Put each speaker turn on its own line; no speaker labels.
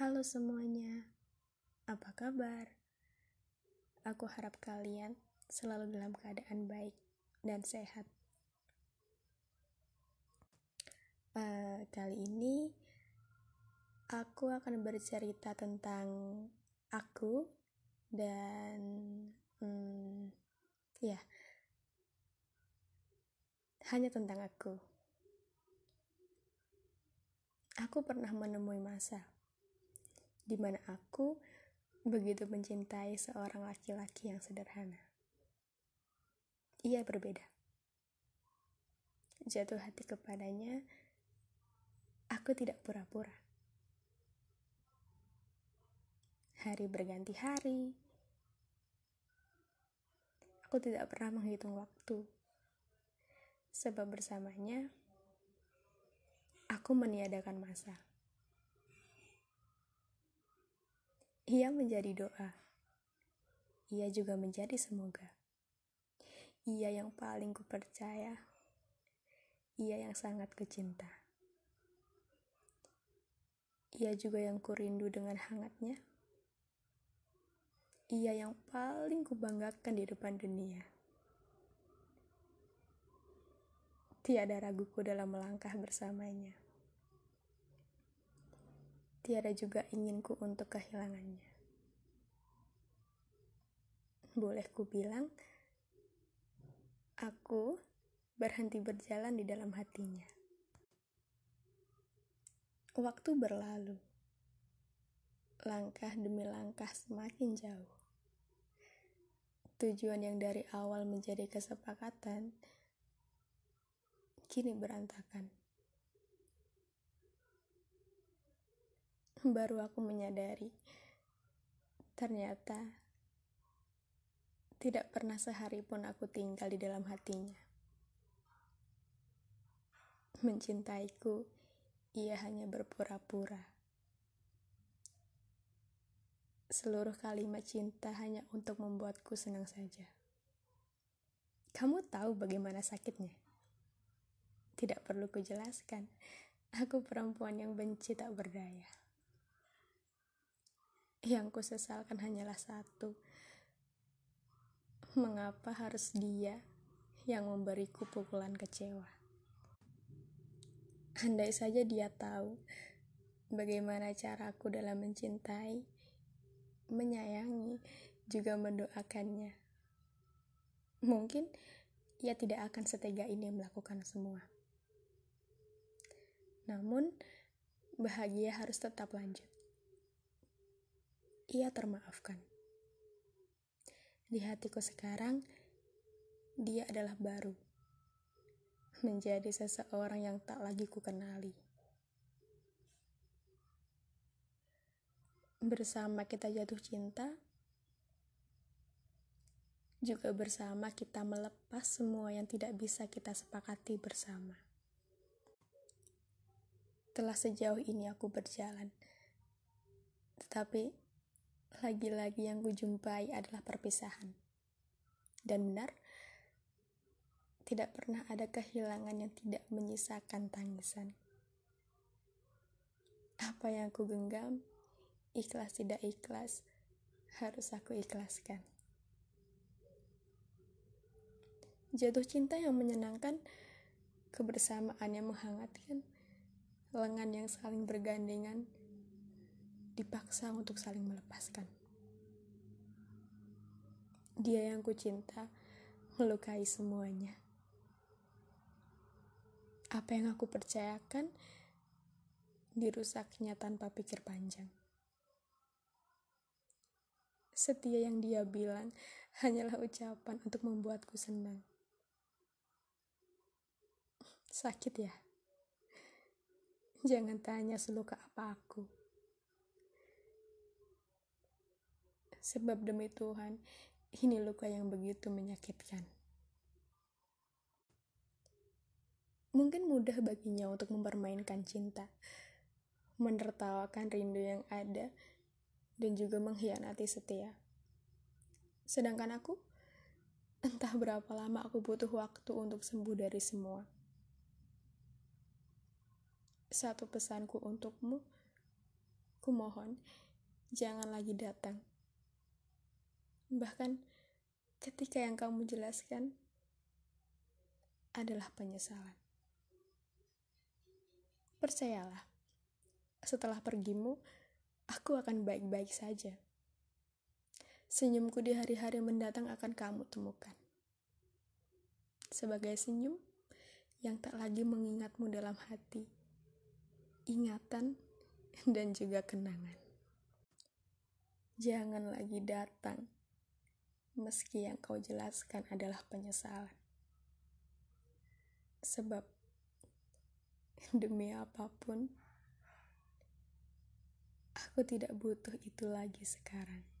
Halo semuanya, apa kabar? Aku harap kalian selalu dalam keadaan baik dan sehat. Uh, kali ini aku akan bercerita tentang aku dan hmm, ya hanya tentang aku. Aku pernah menemui masa di mana aku begitu mencintai seorang laki-laki yang sederhana. Ia berbeda. Jatuh hati kepadanya, aku tidak pura-pura. Hari berganti hari, aku tidak pernah menghitung waktu, sebab bersamanya aku meniadakan masa. Ia menjadi doa. Ia juga menjadi semoga. Ia yang paling kupercaya. Ia yang sangat kucinta. Ia juga yang kurindu dengan hangatnya. Ia yang paling kubanggakan di depan dunia. Tiada raguku dalam melangkah bersamanya tiada juga inginku untuk kehilangannya. Boleh ku bilang, aku berhenti berjalan di dalam hatinya. Waktu berlalu, langkah demi langkah semakin jauh. Tujuan yang dari awal menjadi kesepakatan kini berantakan. baru aku menyadari ternyata tidak pernah sehari pun aku tinggal di dalam hatinya. Mencintaiku, ia hanya berpura-pura. Seluruh kalimat cinta hanya untuk membuatku senang saja. Kamu tahu bagaimana sakitnya? Tidak perlu kujelaskan. Aku perempuan yang benci tak berdaya. Yang kusesalkan hanyalah satu. Mengapa harus dia yang memberiku pukulan kecewa? Andai saja dia tahu bagaimana caraku dalam mencintai, menyayangi, juga mendoakannya. Mungkin ia tidak akan setega ini melakukan semua. Namun, bahagia harus tetap lanjut ia termaafkan. Di hatiku sekarang, dia adalah baru. Menjadi seseorang yang tak lagi ku kenali. Bersama kita jatuh cinta, juga bersama kita melepas semua yang tidak bisa kita sepakati bersama. Telah sejauh ini aku berjalan, tetapi lagi-lagi yang kujumpai adalah perpisahan. Dan benar, tidak pernah ada kehilangan yang tidak menyisakan tangisan. Apa yang aku genggam, ikhlas tidak ikhlas, harus aku ikhlaskan. Jatuh cinta yang menyenangkan, kebersamaan yang menghangatkan, lengan yang saling bergandengan, dipaksa untuk saling melepaskan. Dia yang kucinta melukai semuanya. Apa yang aku percayakan dirusaknya tanpa pikir panjang. Setia yang dia bilang hanyalah ucapan untuk membuatku senang. Sakit ya? Jangan tanya seluka apa aku. Sebab demi Tuhan, ini luka yang begitu menyakitkan. Mungkin mudah baginya untuk mempermainkan cinta, menertawakan rindu yang ada, dan juga mengkhianati setia. Sedangkan aku, entah berapa lama aku butuh waktu untuk sembuh dari semua. Satu pesanku untukmu, Kumohon, jangan lagi datang. Bahkan ketika yang kamu jelaskan adalah penyesalan. Percayalah, setelah pergimu, aku akan baik-baik saja. Senyumku di hari-hari mendatang akan kamu temukan. Sebagai senyum yang tak lagi mengingatmu dalam hati, ingatan, dan juga kenangan. Jangan lagi datang, meski yang kau jelaskan adalah penyesalan. Sebab, demi apa pun, aku tidak butuh itu lagi sekarang.